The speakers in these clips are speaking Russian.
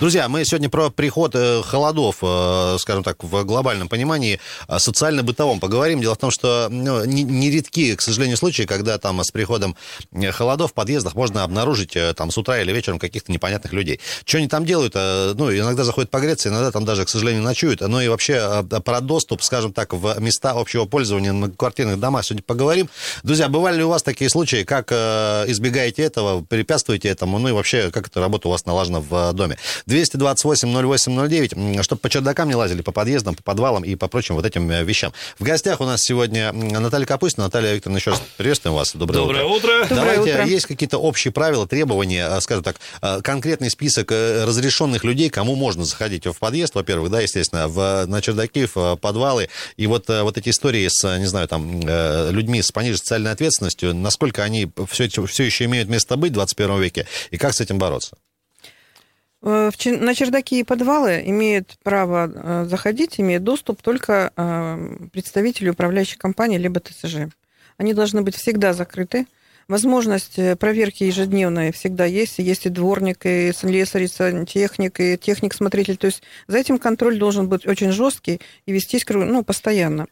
Друзья, мы сегодня про приход э, холодов, э, скажем так, в глобальном понимании, социально-бытовом поговорим. Дело в том, что ну, нередки, к сожалению, случаи, когда там с приходом э, холодов в подъездах можно обнаружить там с утра или вечером каких-то непонятных людей. Что они там делают? Ну, иногда заходят погреться, иногда там даже, к сожалению, ночуют. Ну и вообще про доступ, скажем так, в места общего пользования на квартирных домах сегодня поговорим. Друзья, бывали ли у вас такие случаи? Как избегаете этого, препятствуете этому? Ну и вообще, как эта работа у вас налажена в доме? 228-08-09, чтобы по чердакам не лазили, по подъездам, по подвалам и по прочим вот этим э, вещам. В гостях у нас сегодня Наталья Капустина. Наталья Викторовна, еще раз приветствуем вас. Доброе, Доброе утро. утро. Давайте, Доброе утро. есть какие-то общие правила, требования, э, скажем так, э, конкретный список разрешенных людей, кому можно заходить в подъезд, во-первых, да, естественно, в, на чердаки, в подвалы. И вот, вот эти истории с, не знаю, там, людьми с пониженной социальной ответственностью, насколько они все, все еще имеют место быть в 21 веке, и как с этим бороться? Э, на чердаки и подвалы имеют право э, заходить, имеют доступ только э, представители управляющей компании либо ТСЖ. Они должны быть всегда закрыты. Возможность проверки ежедневной всегда есть. Есть и дворник, и слесарь, и сантехник, и техник-смотритель. То есть за этим контроль должен быть очень жесткий и вестись ну, постоянно.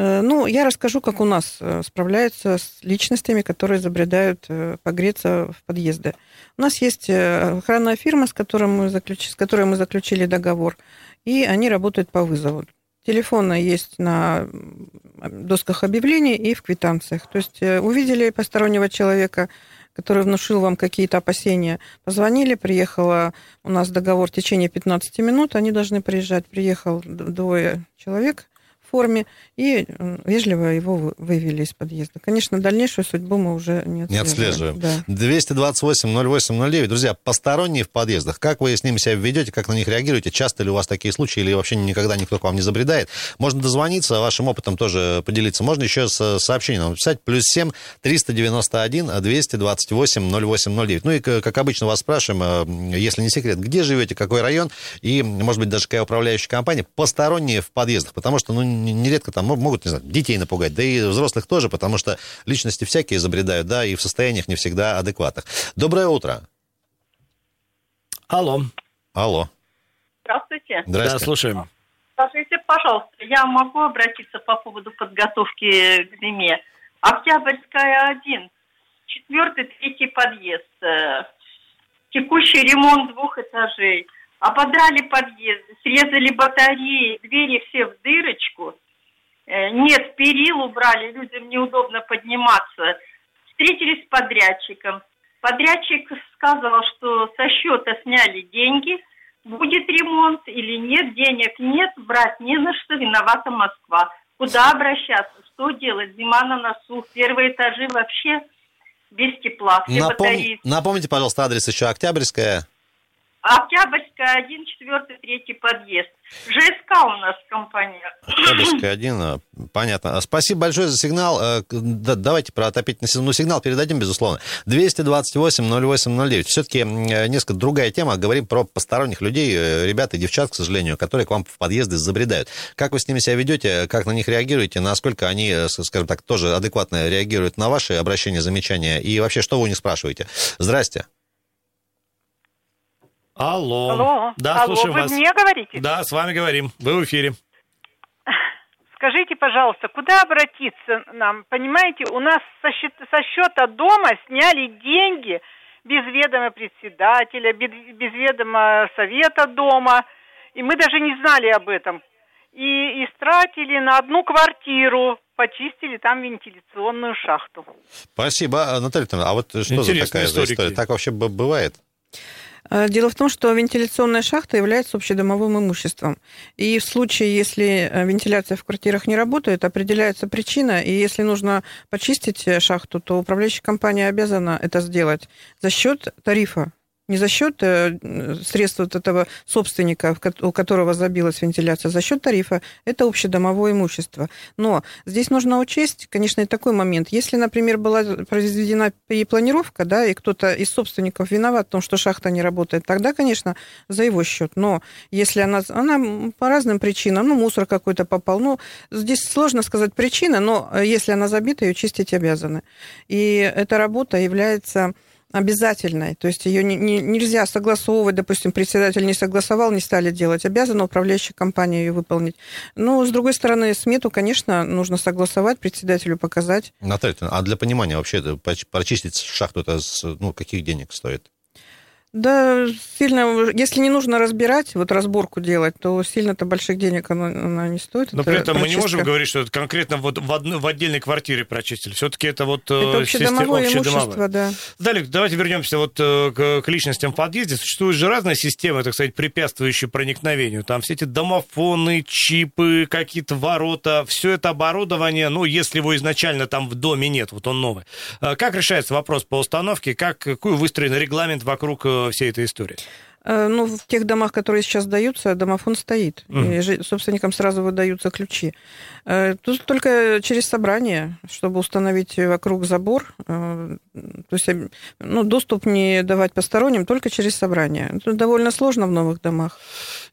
Ну, я расскажу, как у нас справляются с личностями, которые забредают погреться в подъезды. У нас есть э, охранная фирма, с которой мы, заключ... с которой мы заключили договор, и они работают по вызову. Телефоны есть на досках объявлений и в квитанциях. То есть э, увидели постороннего человека, который внушил вам какие-то опасения, позвонили, приехала у нас договор в течение 15 минут, они должны приезжать. Приехал двое человек, форме и вежливо его вывели из подъезда. Конечно, дальнейшую судьбу мы уже не отслеживаем. Не отслеживаем. Да. 228-08-09. Друзья, посторонние в подъездах, как вы с ними себя ведете, как на них реагируете? Часто ли у вас такие случаи или вообще никогда никто к вам не забредает? Можно дозвониться, вашим опытом тоже поделиться. Можно еще с сообщением написать. Плюс 7 391 228 0809. Ну и, как обычно, вас спрашиваем, э, если не секрет, где живете, какой район и, может быть, даже какая управляющая компания, посторонние в подъездах. Потому что, ну, нередко там могут, не знаю, детей напугать, да и взрослых тоже, потому что личности всякие забредают, да, и в состояниях не всегда адекватных. Доброе утро. Алло. Алло. Здравствуйте. Здравствуйте. Да, слушаем. Скажите, пожалуйста, я могу обратиться по поводу подготовки к зиме? Октябрьская 1, четвертый, третий подъезд, э, текущий ремонт двух этажей – ободрали подъезды, срезали батареи, двери все в дырочку. Э, нет, перил убрали, людям неудобно подниматься. Встретились с подрядчиком. Подрядчик сказал, что со счета сняли деньги, будет ремонт или нет, денег нет, брать не на что, виновата Москва. Куда обращаться, что делать, зима на носу, первые этажи вообще без тепла, все Напом... батареи. Напомните, пожалуйста, адрес еще Октябрьская. Октябрьская, 1, 4, 3 подъезд. ЖСК у нас компания. Октябрьская, 1, а, понятно. Спасибо большое за сигнал. Э, давайте про отопительный сезон. Ну, сигнал передадим, безусловно. 228-08-09. Все-таки несколько другая тема. Говорим про посторонних людей, э, ребят и девчат, к сожалению, которые к вам в подъезды забредают. Как вы с ними себя ведете, как на них реагируете, насколько они, э, скажем так, тоже адекватно реагируют на ваши обращения, замечания, и вообще, что вы у них спрашиваете? Здрасте. Алло. Алло. Да, Алло, слушаем вы вас. мне говорите? Да, с вами говорим. Вы в эфире. Скажите, пожалуйста, куда обратиться нам? Понимаете, у нас со, счет, со счета дома сняли деньги без ведома председателя, без, без ведома совета дома, и мы даже не знали об этом. И истратили на одну квартиру, почистили там вентиляционную шахту. Спасибо, а, Наталья Ивановна. А вот что Интересная за такая история? история? Так вообще бывает? Э, дело в том, что вентиляционная шахта является общедомовым имуществом. И в случае, если э, вентиляция в квартирах не работает, определяется причина, и если нужно почистить э, шахту, то управляющая компания обязана это сделать за счет тарифа Не за счет э, средств вот этого собственника, у которого забилась вентиляция, а за счет тарифа. Это общедомовое имущество. Но здесь нужно учесть, конечно, и такой момент. Если, например, была произведена перепланировка, да, и кто-то из собственников виноват в том, что шахта не работает, тогда, конечно, за его счет. Но если она, она по разным причинам, ну, мусор какой-то попал, ну, здесь сложно сказать причины, но если она забита, ее чистить обязаны. И эта работа является обязательной. То есть ее не, не, нельзя согласовывать, допустим, председатель не согласовал, не стали делать, обязана управляющая компания ее выполнить. Но, с другой стороны, смету, конечно, нужно согласовать, председателю показать. Наталья, а для понимания вообще, прочистить шахту, это ну, каких денег стоит? Да, сильно, если не нужно разбирать, вот разборку делать, то сильно-то больших денег она, она не стоит. Но при этом прочистка. мы не можем говорить, что это конкретно вот в, одной, в отдельной квартире прочистили. Все-таки это вот... Э, это общедомовое систем... имущество, да. Далее, давайте вернемся вот э, к, к личностям в подъезде. Существуют же разные системы, так сказать, препятствующие проникновению. Там все эти домофоны, чипы, какие-то ворота, все это оборудование, ну, если его изначально там в доме нет, вот он новый. Э, как решается вопрос по установке, как, какой выстроен регламент вокруг всей этой истории? Э, ну, в тех домах, которые сейчас даются, домофон стоит. Mm. И собственникам сразу выдаются ключи. Э, тут только через собрание, чтобы установить вокруг забор. Э, то есть ну, доступ не давать посторонним, только через собрание. Это довольно сложно в новых домах.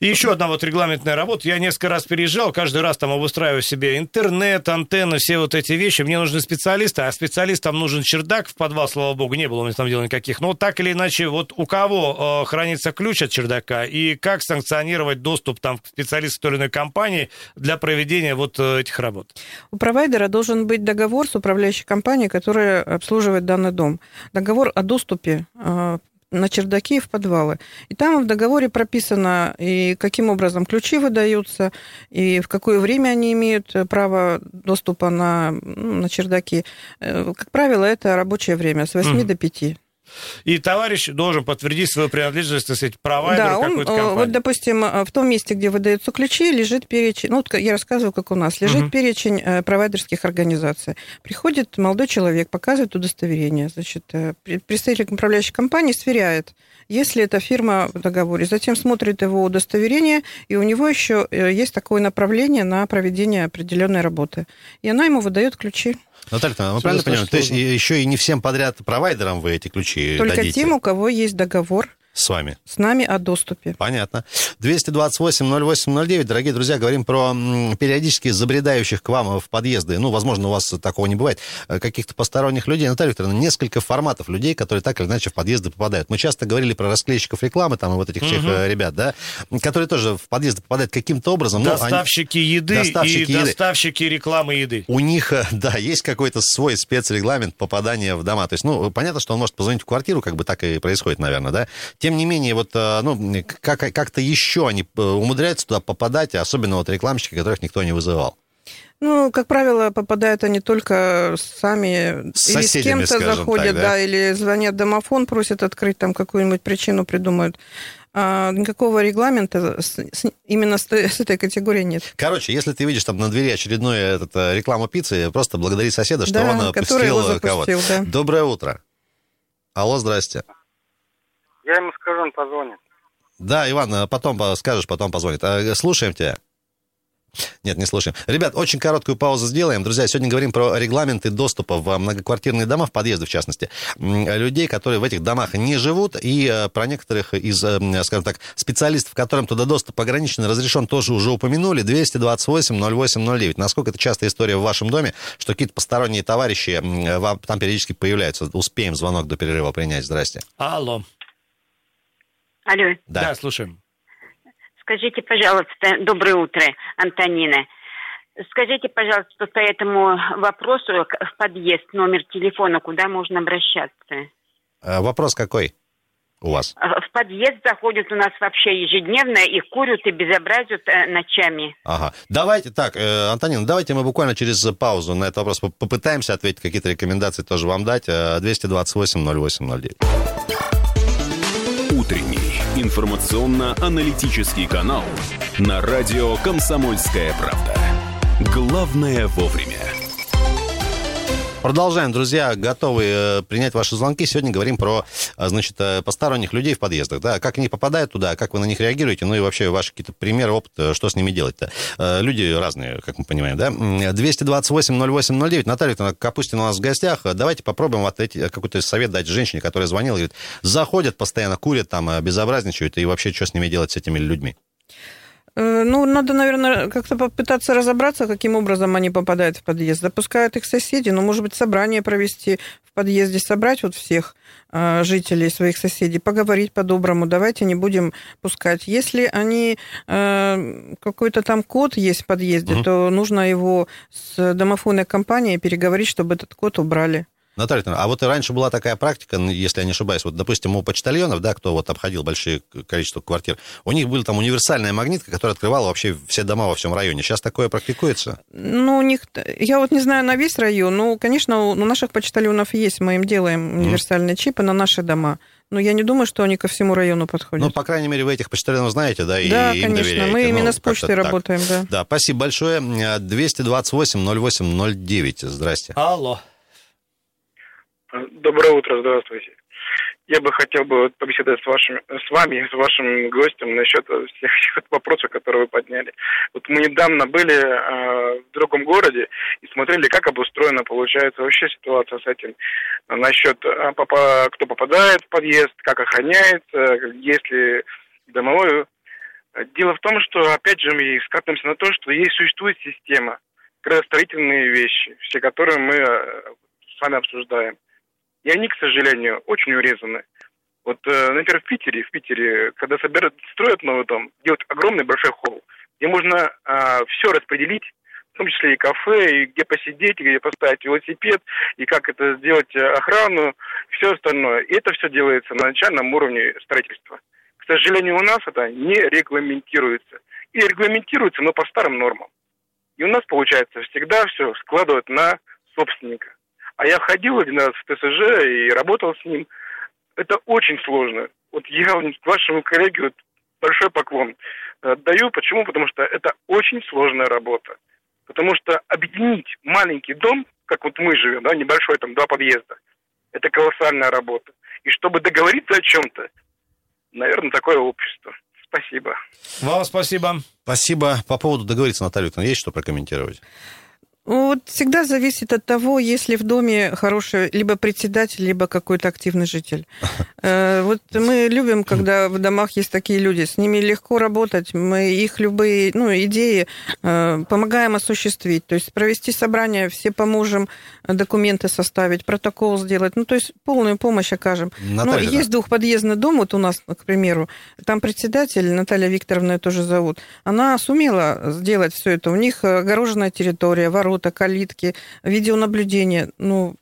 И еще одна вот регламентная работа. Я несколько раз переезжал, каждый раз там обустраиваю себе интернет, антенны, все вот эти вещи. Мне нужны специалисты, а специалистам нужен чердак в подвал, слава богу, не было у меня там дела никаких. Но так или иначе, вот у кого хранится ключ от чердака и как санкционировать доступ там к специалисту той или иной компании для проведения вот э, этих работ? У провайдера должен быть договор с управляющей компанией, которая обслуживает данный дом. Договор о доступе э, на чердаки и в подвалы. И там в договоре прописано, и каким образом ключи выдаются, и в какое время они имеют право доступа на, ну, на чердаки. Э, как правило, это рабочее время с 8 mm. до 5. И товарищ должен подтвердить свою принадлежность, так сказать, провайдеру да, какой-то э, компании. Вот, допустим, э, в том месте, где выдаются ключи, лежит перечень, ну, вот я рассказываю, как у нас, лежит угу. перечень э, провайдерских организаций. Приходит молодой человек, показывает удостоверение, значит, представитель управляющей компании сверяет, если эта фирма в договоре. Затем смотрит его удостоверение, и у него еще есть такое направление на проведение определенной работы. И она ему выдает ключи. Наталья, мы правильно понимаем? То есть еще и не всем подряд провайдерам вы эти ключи Только дадите? тем, у кого есть договор с вами. С нами о доступе. Понятно. 228-08-09. Дорогие друзья, говорим про периодически забредающих к вам в подъезды. Ну, возможно, у вас такого не бывает. Э, каких-то посторонних людей. Наталья Викторовна, несколько форматов людей, которые так или иначе в подъезды попадают. Мы часто говорили про расклейщиков рекламы, там, и вот этих угу. всех ребят, да, которые тоже в подъезды попадают каким-то образом. Доставщики они... еды доставщики и еды. доставщики рекламы еды. У них, э, да, есть какой-то свой спецрегламент попадания в дома. То есть, ну, понятно, что он может позвонить в квартиру, как бы так и происходит, наверное, да. Тем не менее, вот, э, ну, как, как-то еще они э, умудряются туда попадать, особенно вот рекламщики, которых никто не вызывал. Ну, как правило, попадают они только сами с или с кем-то заходят, так, да? да, или звонят домофон, просят открыть, там какую-нибудь причину придумают. А никакого регламента с, с, именно с, с этой категорией нет. Короче, если ты видишь там на двери очередную этот, э, рекламу пиццы, просто благодари соседа, что да, он пустил кого-то. Да. Доброе утро. Алло, здрасте. Я ему скажу, он позвонит. Да, Иван, э, потом скажешь, потом позвонит. А, слушаем тебя. Нет, не слушаем. Ребят, очень короткую паузу сделаем. Друзья, сегодня говорим про регламенты доступа в многоквартирные дома, в подъезды в частности. Людей, которые в этих домах не живут, и э, про некоторых из, э, скажем так, специалистов, которым туда доступ ограничен, разрешен, тоже уже упомянули. 228-08-09. Насколько это частая история в вашем доме, что какие-то посторонние товарищи вам там периодически появляются? Успеем звонок до перерыва принять. Здрасте. Алло. Алло. Да, да слушаем. Скажите, пожалуйста, доброе утро, Антонина. Скажите, пожалуйста, по этому вопросу в подъезд, номер телефона, куда можно обращаться? А вопрос какой у вас? В подъезд заходят у нас вообще ежедневно и курят, и безобразят э, ночами. Ага. Давайте так, э, Антонина, давайте мы буквально через паузу на этот вопрос попытаемся ответить, какие-то рекомендации тоже вам дать. 228-08-09. Утренний информационно-аналитический канал на радио «Комсомольская правда». Главное вовремя. Продолжаем, друзья, готовы э, принять ваши звонки. Сегодня говорим про значит, э, посторонних людей в подъездах, да, как они попадают туда, как вы на них реагируете, ну и вообще ваши какие-то примеры, опыт, э, что с ними делать-то. Э, Люди разные, как мы понимаем, да. 228-08-09. Наталья Викторовна Капустина у нас в гостях. Давайте попробуем эти, какой-то совет дать женщине, которая звонила, говорит, заходят, постоянно курят, там, безобразничают, и вообще, что с ними делать, с этими людьми? Ну, надо, наверное, как-то попытаться разобраться, каким образом они попадают в подъезд. Запускают их соседи, ну, может быть, собрание провести подъезде, собрать вот всех э, жителей, своих соседей, поговорить по-доброму, давайте не будем пускать. Если они, э, какой-то там код есть в подъезде, Мгм. то нужно его с домофонной компанией переговорить, чтобы этот код убрали. Наталья а вот и раньше была такая практика, ну, если я не ошибаюсь, вот, допустим, у почтальонов, да, кто вот обходил большое количество квартир, у них была там универсальная магнитка, которая открывала вообще все дома во всем районе. Сейчас такое практикуется? Ну, у них, я вот не знаю на весь район, но, конечно, у наших почтальонов есть, мы им делаем универсальные чипы на наши дома. Но я не думаю, что они ко всему району подходят. Ну, по крайней мере, вы этих почтальонов знаете, да, и да, им конечно, доверяете. мы именно Ну, с почтой работаем, да. Да, спасибо большое. 228-08-09. Здрасте. Алло. Доброе утро, здравствуйте. Я бы хотел бы побеседовать с, вашим, с вами, с вашим гостем насчет всех этих вопросов, которые вы подняли. Вот мы недавно были э, в другом городе и смотрели, как обустроена, получается, вообще ситуация с этим. Насчет, э, попа- кто попадает в подъезд, как охраняется, если домовой. Дело в том, что, опять же, мы скатываемся на то, что есть существует система, градостроительные вещи, все которые мы э, с вами обсуждаем. И они, к сожалению, очень урезаны. Вот, э, например, в Питере, в Питере, когда собирают, строят новый дом, делают огромный большой холл, где можно все распределить, в том числе и кафе, и где посидеть, и где поставить велосипед, и как это сделать э, охрану, все остальное. И это все делается на начальном уровне строительства. К сожалению, у нас это не регламентируется. И регламентируется, но по старым нормам. И у нас, получается, всегда все складывают на собственника. А я ходил один раз в ТСЖ и работал с ним. Это очень сложно. Вот я вашему коллеге вот большой поклон отдаю. Почему? Потому что это очень сложная работа. Потому что объединить маленький дом, как вот мы живем, да, небольшой, там, два подъезда, это колоссальная работа. И чтобы договориться о чем-то, наверное, такое общество. Спасибо. Вам спасибо. Спасибо. По поводу договориться, Наталья Викторовна, есть что прокомментировать? Ну, Вот всегда зависит от того, если в доме хороший либо председатель, либо какой-то активный житель. Э, Вот мы любим, когда в домах есть такие люди. С ними легко работать. Мы их любые ну, идеи э, помогаем осуществить. То есть провести собрание, все поможем документы составить, протокол сделать. Ну, то есть полную помощь окажем. Наталья Ну, Викторовна. есть двухподъездный дом, вот у нас, к примеру, там председатель, Наталья Викторовна ее тоже зовут, она сумела сделать все это. У них огороженная территория, ворота, калитки, видеонаблюдение. Ну,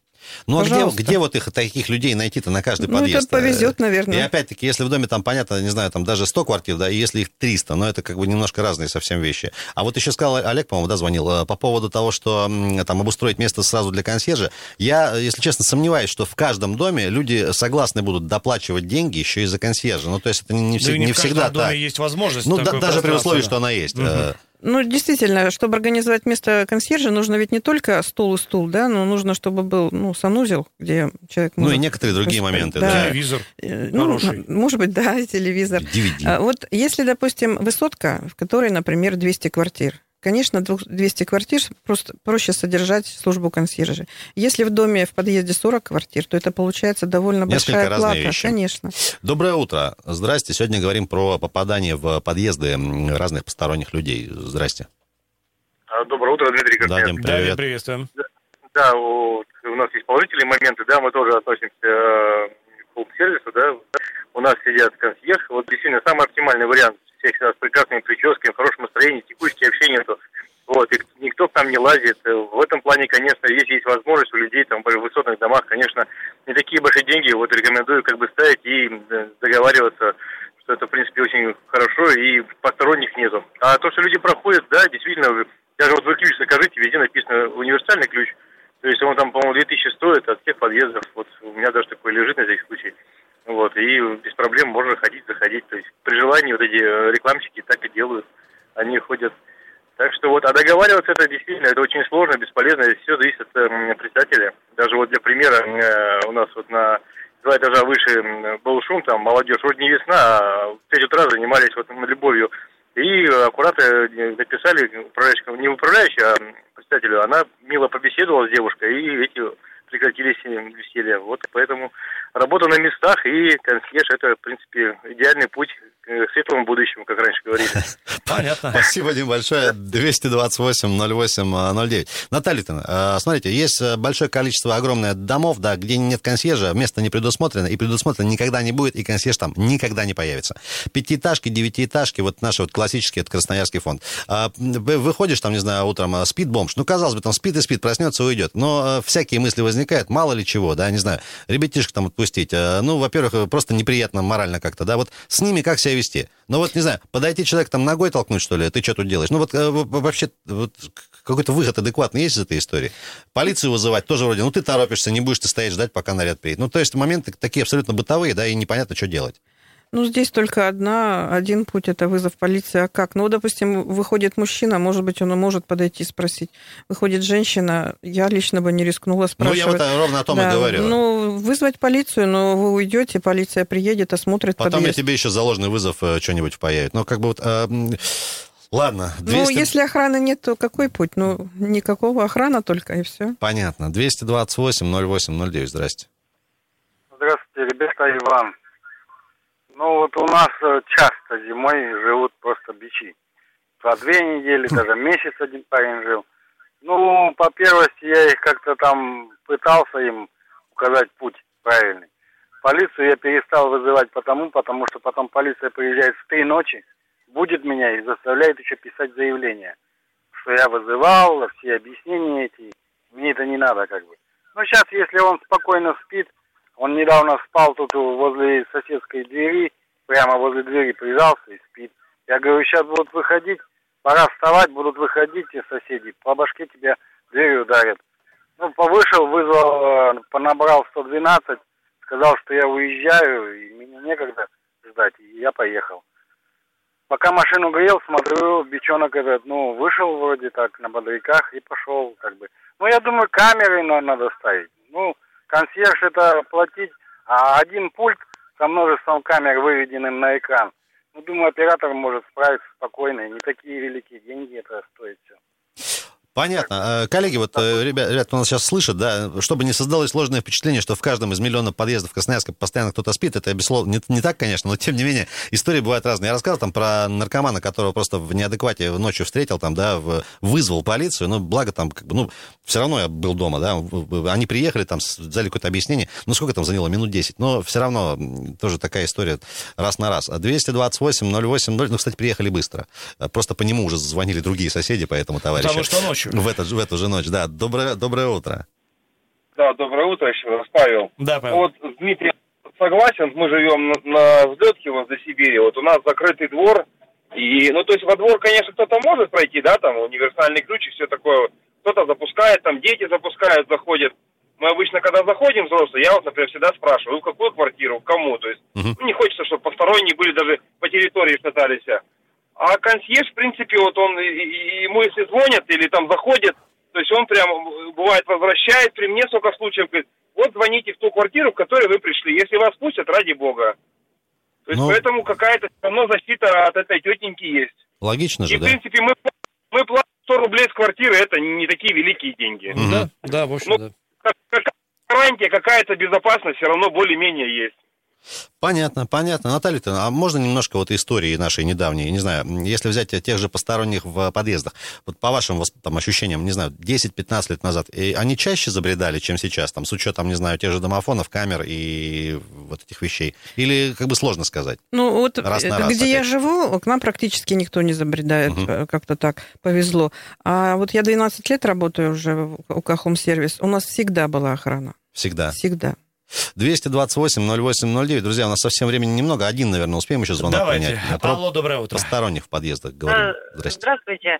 Ну, а где, где вот их, таких людей найти-то на каждый ну это подъезд? повезет, И наверное. опять-таки, если в доме там, понятно, не знаю, там даже 100 квартир, да, и если их 300, но это как бы немножко разные совсем вещи. А вот еще сказал Олег, по-моему, да, звонил, э, по поводу того, что там обустроить место сразу для консьержа. Я, если честно, сомневаюсь, что в каждом доме люди согласны будут доплачивать деньги еще и за консьержа. Ну, то есть это не, не Да всег- и не не в всегда каждом доме так. есть возможность. Ну, да- даже при условии, да. что она есть. Мгм. Ну, действительно, чтобы организовать место консьержа, нужно ведь не только стол и стул, да, но нужно, чтобы был, ну, санузел, где человек Ну, и может некоторые другие моменты, Да. да. Телевизор. Э, Ну, Хороший. может быть, да, телевизор. DVD. А Вот если, допустим, высотка, в которой, например, 200 квартир, конечно, двух- 200 квартир просто проще содержать службу консьержа. Если в доме в подъезде 40 квартир, то это получается довольно Несколько большая плата. вещи. Конечно. Доброе утро. Здрасте. Сегодня говорим про попадание в подъезды разных посторонних людей. Здрасте. А, Доброе утро, Дмитрий Да, Костян. Дим, Да, привет. приветствуем. Да, вот, у нас есть положительные моменты, да, мы тоже относимся э, к хоум-сервису, да. У нас сидят консьерж, вот действительно самый оптимальный вариант. Все всегда с прекрасными прическами, в хорошем настроении, текущее общение, то вот, и никто к нам не лазит. В этом плане, конечно, если есть возможность у людей там в высотных домах, конечно, не такие большие деньги, вот рекомендую как бы ставить и договариваться, что это, в принципе, очень хорошо и посторонних нету. А то, что люди проходят, да, действительно, даже вот вы ключ закажите, везде написано универсальный ключ, то есть он там, по-моему, 2000 стоит от всех подъездов. Вот у меня даже такой лежит на всякий случай. Вот, и без проблем можно ходить, заходить. То есть при желании вот эти э, рекламщики так и делают. Они ходят. Так что вот, а договариваться это действительно, это очень сложно, бесполезно. Все зависит от э, председателя. Даже вот для примера, э, у нас вот на два этажа выше был шум, там молодежь, вроде не весна, а в 5 утра занимались вот любовью. И аккуратно э, написали управляющему, не управляющему, а председателю, она мило побеседовала с девушкой, и эти прекратились веселья. Вот поэтому работа на местах и консьерж – это, в принципе, идеальный путь к светлому будущему, как раньше говорили. Понятно. Спасибо, Дим, большое. 228-08-09. Наталья, э, смотрите, есть э, большое количество, огромное домов, да, где нет консьержа, место не предусмотрено, и предусмотрено никогда не будет, и консьерж там никогда не появится. Пятиэтажки, девятиэтажки, вот наши вот классические, это Красноярский фонд. А, вы- Выходишь там, не знаю, утром, спит бомж, ну, казалось бы, там спит и спит, проснется, уйдет. Но э, всякие мысли возникают, мало ли чего, да, не знаю, ребятишек там отпустить. Э, Ну, во-первых, э, просто неприятно морально как-то, да, вот с ними как себя вести? Ну, вот, не знаю, подойти человек там ногой толкнуть, что ли, ты что тут делаешь? Ну, вот э, вообще, вот какой-то выход адекватный есть из этой истории? Полицию вызывать тоже вроде, ну, ты торопишься, не будешь ты стоять ждать, пока наряд приедет. Ну, то есть моменты такие абсолютно бытовые, да, и непонятно, что делать. Ну, здесь только одна, один путь, это вызов полиции. А как? Ну, допустим, выходит мужчина, может быть, он и может подойти и спросить. Выходит женщина, я лично бы не рискнула Ну, спрашивать. я вот ровно о том Да, и говорю. Ну, вызвать полицию, но вы уйдете, полиция приедет, осмотрит Потом я подъезд. тебе еще заложенный вызов э, что-нибудь впаяют. Ну, как бы вот... э, м, Ладно, 200... Ну, если охраны нет, то какой путь? Ну, никакого охрана только, и все. Понятно. 228-08-09, здрасте. Здравствуйте, ребята, Иван. Ну вот у нас э, часто зимой живут просто бичи. По две недели, даже месяц один парень жил. Ну, по первости я их как-то там пытался им указать путь правильный. Полицию я перестал вызывать потому, потому что потом полиция приезжает в три ночи, будет меня и заставляет еще писать заявление, что я вызывал, все объяснения эти, мне это не надо как бы. Но сейчас, если он спокойно спит, он недавно спал тут возле соседской двери, прямо возле двери прижался и спит. Я говорю, сейчас будут выходить, пора вставать, будут выходить те соседи, по башке тебя дверью ударят. Ну, повышел, вызвал, э, понабрал 112, сказал, что я уезжаю, и мне некогда ждать, и я поехал. Пока машину грел, смотрю, бичонок этот, ну, вышел вроде так на бодряках и пошел, как бы. Ну, я думаю, камеры на- надо ставить. Консьерж это платить, а один пульт со множеством камер, выведенным на экран. Ну, думаю, оператор может справиться спокойно, не такие великие деньги это стоит все. Понятно. Э, Коллеги, вот э, ребят, ребят, кто нас сейчас слышит, да, чтобы не создалось сложное впечатление, что в каждом из миллионов подъездов Красноярска постоянно кто-то спит, это, безусловно, не, не так, конечно, но тем не менее, истории бывают разные. Я рассказал там про наркомана, которого просто в неадеквате ночью встретил, там, да, в- вызвал полицию, ну, благо там, как бы, ну, все равно я был дома, да, они приехали, там, дали какое-то объяснение, ну, сколько там заняло, минут 10, но все равно тоже такая история раз на раз. А 228-08-0, ну, кстати, приехали быстро. Э, Просто по нему уже звонили другие соседи, поэтому, товарищи. Потому что ночью. В, этот, в эту же ночь, да. Доброе, доброе утро. Да, доброе утро еще раз, Павел. Да, Павел. Вот с Дмитрием согласен, мы живем на, на взлетке возле Сибири, вот у нас закрытый двор, и, ну, то есть во двор, конечно, кто-то может пройти, да, там, универсальный ключ и все такое, кто-то запускает, там, дети запускают, заходят. Мы обычно, когда заходим взрослые, я вот, например, всегда спрашиваю, в какую квартиру, к кому, то есть, Мгм. ну, не хочется, чтобы посторонние были, даже по территории шатались. А консьерж, в принципе, вот он, и- и- ему если звонят или там заходят, то есть он прям, э, бывает, возвращает, при мне сколько случаев, говорит, вот звоните в ту квартиру, в которой вы пришли, если вас пустят, ради бога. То есть Ну. поэтому какая-то все равно защита от этой тетеньки есть. Логично И, же, в да? принципе, мы, мы платим 100 рублей с квартиры, это не такие великие деньги. Мгм. Да, да, в общем, Ну, да. Как- какая гарантия, какая-то безопасность все равно более-менее есть. Понятно, понятно. Наталья, а можно немножко вот истории нашей недавней, не знаю, если взять тех же посторонних в подъездах, вот по вашим там, ощущениям, не знаю, 10-15 лет назад, и они чаще забредали, чем сейчас, там, с учетом, не знаю, тех же домофонов, камер и вот этих вещей? Или как бы сложно сказать? Ну, вот Раз на э, раз где я опять. живу, к нам практически никто не забредает, э, как-то так повезло. А вот я 12 лет работаю уже в УК Хом Сервис, у нас всегда была охрана. Всегда. Всегда. 228-08-09. Друзья, у нас совсем времени немного. Один, наверное, успеем еще звонок Давайте. принять. Алло, доброе утро. посторонних в подъездах говорим. Э, Здрасте. Здравствуйте.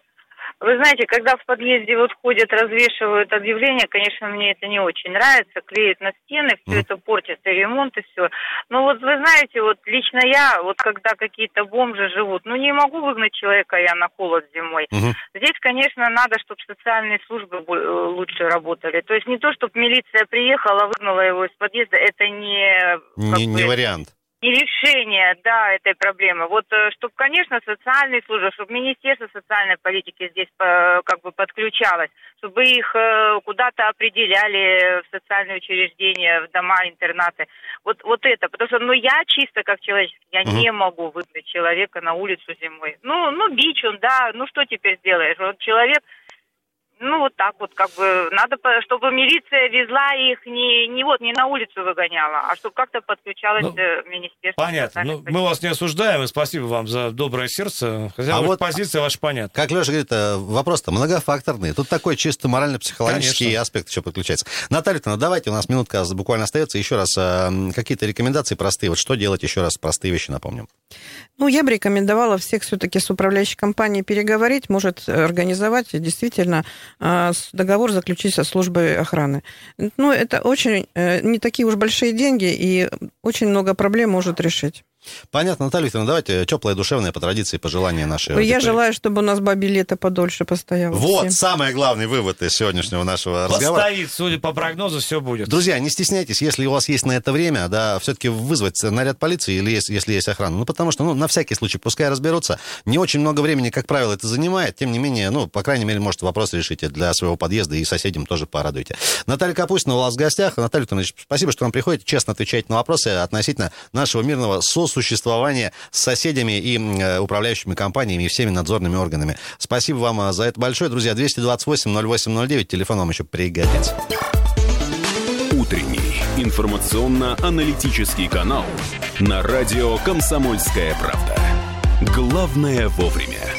Вы знаете, когда в подъезде вот ходят, развешивают объявления, конечно, мне это не очень нравится, клеят на стены, все это портится, и ремонт, и все. Но вот вы знаете, вот лично я, вот когда какие-то бомжи живут, ну не могу выгнать человека я на холод зимой. Здесь, конечно, надо, чтобы социальные службы э, лучше работали. То есть не то, чтобы милиция приехала, выгнала его из подъезда, это не... как Не, бы, не вариант. Не решение, да, этой проблемы. Вот, чтобы, конечно, социальные службы, чтобы Министерство социальной политики здесь э, как бы подключалось, чтобы их э, куда-то определяли в социальные учреждения, в дома, интернаты. Вот, вот это, потому что, ну, я чисто как человек, я не могу выгнать человека на улицу зимой. Ну, ну, бич он, да, ну, что теперь сделаешь? Вот человек ну, вот так вот, как бы, надо, чтобы милиция везла их не, не вот, не на улицу выгоняла, а чтобы как-то подключалось Ну, э, министерство. Понятно. Ну, мы вас не осуждаем, и спасибо вам за доброе сердце. Хотя А вот позиция ваша понятна. Как Леша говорит, э, вопрос-то многофакторный. Тут такой чисто морально-психологический Конечно. аспект еще подключается. Наталья, Викторовна, давайте, у нас минутка буквально остается. Еще раз, э, какие-то рекомендации простые. Вот что делать, еще раз простые вещи напомним. Ну, я бы рекомендовала всех все-таки с управляющей компанией переговорить, может организовать действительно с- договор заключить со службой охраны. Ну, это очень э, не такие уж большие деньги, и очень много проблем может решить. Понятно, Наталья Викторовна, давайте теплое, душевное, по традиции, пожелания нашей Я аудитории. желаю, чтобы у нас бабе лето подольше постояло. Вот, Всем. самый главный вывод из сегодняшнего нашего разговора. Постоит, судя по прогнозу, все будет. Друзья, не стесняйтесь, если у вас есть на это время, да, все-таки вызвать наряд полиции, или есть- если есть охрана. Ну, потому что, ну, на всякий случай, пускай разберутся. Не очень много времени, как правило, это занимает. Тем не менее, ну, по крайней мере, может, вопрос решите для своего подъезда и соседям тоже порадуйте. Наталья Капустина у вас в гостях. Наталья Викторовна, спасибо, что вам приходите, честно отвечаете на вопросы относительно нашего мирного сосуществования с соседями и э, управляющими компаниями и всеми надзорными органами. Спасибо вам э, за это большое. Друзья, 228-08-09, телефон вам еще пригодится. Утренний информационно-аналитический канал на радио «Комсомольская правда». Главное вовремя.